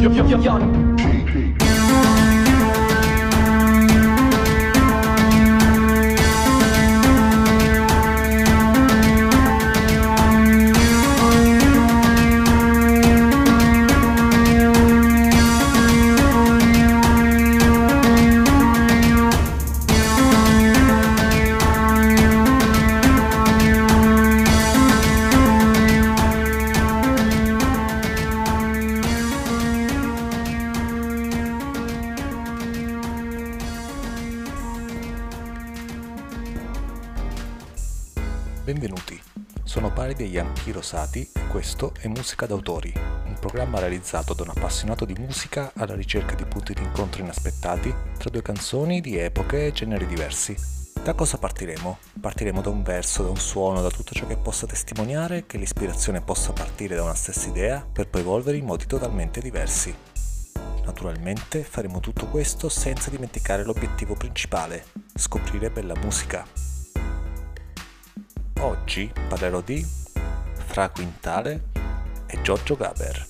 要要要要。Benvenuti, sono Pari degli Ampi Rosati e questo è Musica d'autori, un programma realizzato da un appassionato di musica alla ricerca di punti di incontro inaspettati tra due canzoni di epoche e generi diversi. Da cosa partiremo? Partiremo da un verso, da un suono, da tutto ciò che possa testimoniare che l'ispirazione possa partire da una stessa idea per poi evolvere in modi totalmente diversi. Naturalmente faremo tutto questo senza dimenticare l'obiettivo principale, scoprire bella musica. Oggi parlerò di Fra Quintale e Giorgio Gaber.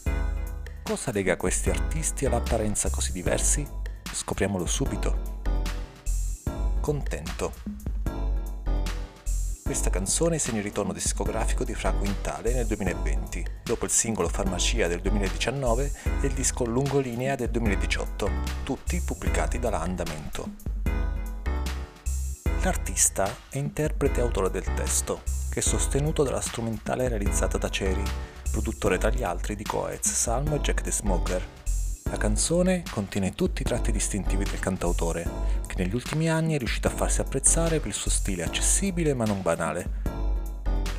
Cosa lega questi artisti all'apparenza così diversi? Scopriamolo subito. Contento. Questa canzone segna il ritorno discografico di Fra Quintale nel 2020, dopo il singolo Farmacia del 2019 e il disco Lungolinea del 2018, tutti pubblicati dalla Andamento. L'artista è interprete e autore del testo, che è sostenuto dalla strumentale realizzata da Ceri, produttore tra gli altri di Coez, Salmo e Jack the Smoker. La canzone contiene tutti i tratti distintivi del cantautore, che negli ultimi anni è riuscito a farsi apprezzare per il suo stile accessibile ma non banale.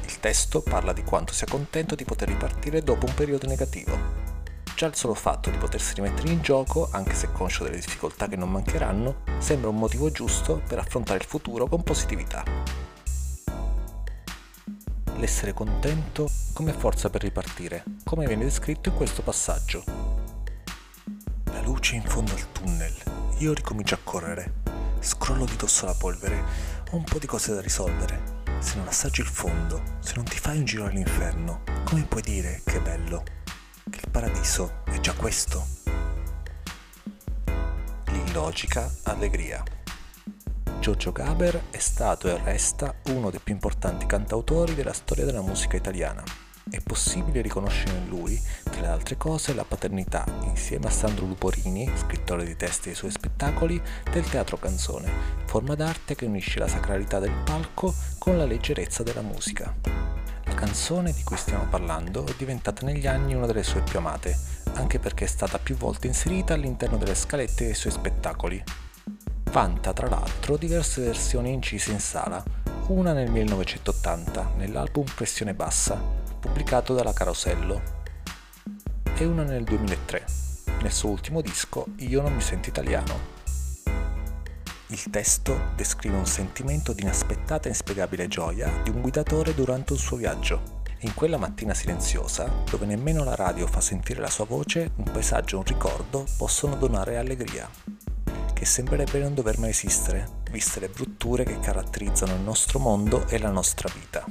Il testo parla di quanto sia contento di poter ripartire dopo un periodo negativo, Già il solo fatto di potersi rimettere in gioco, anche se conscio delle difficoltà che non mancheranno, sembra un motivo giusto per affrontare il futuro con positività. L'essere contento come forza per ripartire, come viene descritto in questo passaggio. La luce in fondo al tunnel, io ricomincio a correre, scrollo di dosso la polvere, ho un po' di cose da risolvere. Se non assaggi il fondo, se non ti fai un giro all'inferno, come puoi dire che è bello? Che il paradiso è già questo. L'illogica allegria. Giorgio Gaber è stato e resta uno dei più importanti cantautori della storia della musica italiana. È possibile riconoscere in lui, tra le altre cose, la paternità, insieme a Sandro Luporini, scrittore di testi dei suoi spettacoli, del teatro canzone, forma d'arte che unisce la sacralità del palco con la leggerezza della musica. Canzone di cui stiamo parlando è diventata negli anni una delle sue più amate, anche perché è stata più volte inserita all'interno delle scalette dei suoi spettacoli. Vanta tra l'altro diverse versioni incise in sala, una nel 1980 nell'album Pressione Bassa, pubblicato dalla Carosello, e una nel 2003, nel suo ultimo disco Io non mi sento italiano. Il testo descrive un sentimento di inaspettata e inspiegabile gioia di un guidatore durante un suo viaggio. In quella mattina silenziosa, dove nemmeno la radio fa sentire la sua voce, un paesaggio e un ricordo possono donare allegria, che sembrerebbe non dover mai esistere, viste le brutture che caratterizzano il nostro mondo e la nostra vita.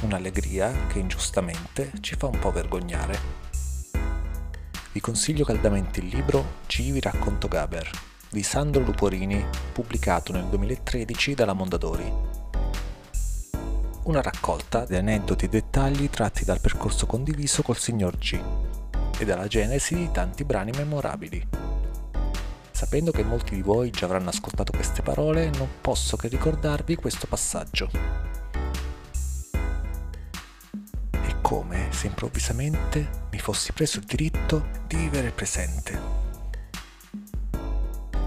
Un'allegria che ingiustamente ci fa un po' vergognare. Vi consiglio caldamente il libro Ci vi racconto Gaber di Sandro Luporini, pubblicato nel 2013 dalla Mondadori. Una raccolta di aneddoti e dettagli tratti dal percorso condiviso col signor G e dalla genesi di tanti brani memorabili. Sapendo che molti di voi già avranno ascoltato queste parole, non posso che ricordarvi questo passaggio. È come se improvvisamente mi fossi preso il diritto di vivere il presente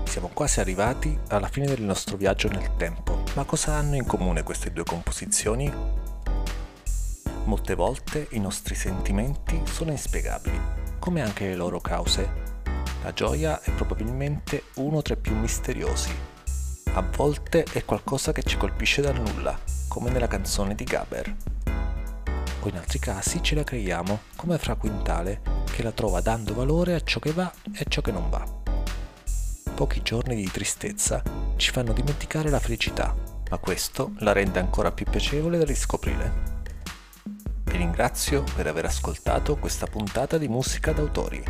siamo quasi arrivati alla fine del nostro viaggio nel tempo. Ma cosa hanno in comune queste due composizioni? Molte volte i nostri sentimenti sono inspiegabili, come anche le loro cause. La gioia è probabilmente uno tra i più misteriosi. A volte è qualcosa che ci colpisce dal nulla, come nella canzone di Gaber. O in altri casi ce la creiamo, come Fra Quintale, che la trova dando valore a ciò che va e a ciò che non va pochi giorni di tristezza ci fanno dimenticare la felicità, ma questo la rende ancora più piacevole da riscoprire. Vi ringrazio per aver ascoltato questa puntata di Musica d'autori.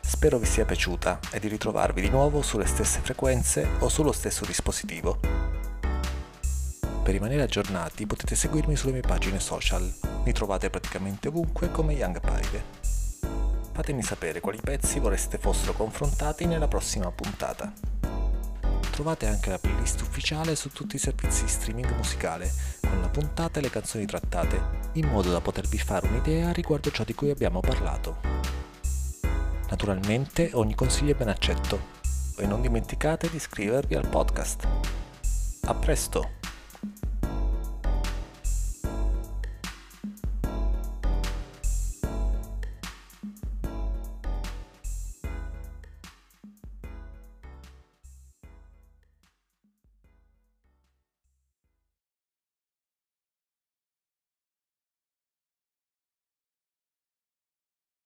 Spero vi sia piaciuta e di ritrovarvi di nuovo sulle stesse frequenze o sullo stesso dispositivo. Per rimanere aggiornati potete seguirmi sulle mie pagine social, mi trovate praticamente ovunque come Young Paride. Fatemi sapere quali pezzi vorreste fossero confrontati nella prossima puntata. Trovate anche la playlist ufficiale su tutti i servizi streaming musicale, con la puntata e le canzoni trattate, in modo da potervi fare un'idea riguardo ciò di cui abbiamo parlato. Naturalmente ogni consiglio è ben accetto e non dimenticate di iscrivervi al podcast. A presto!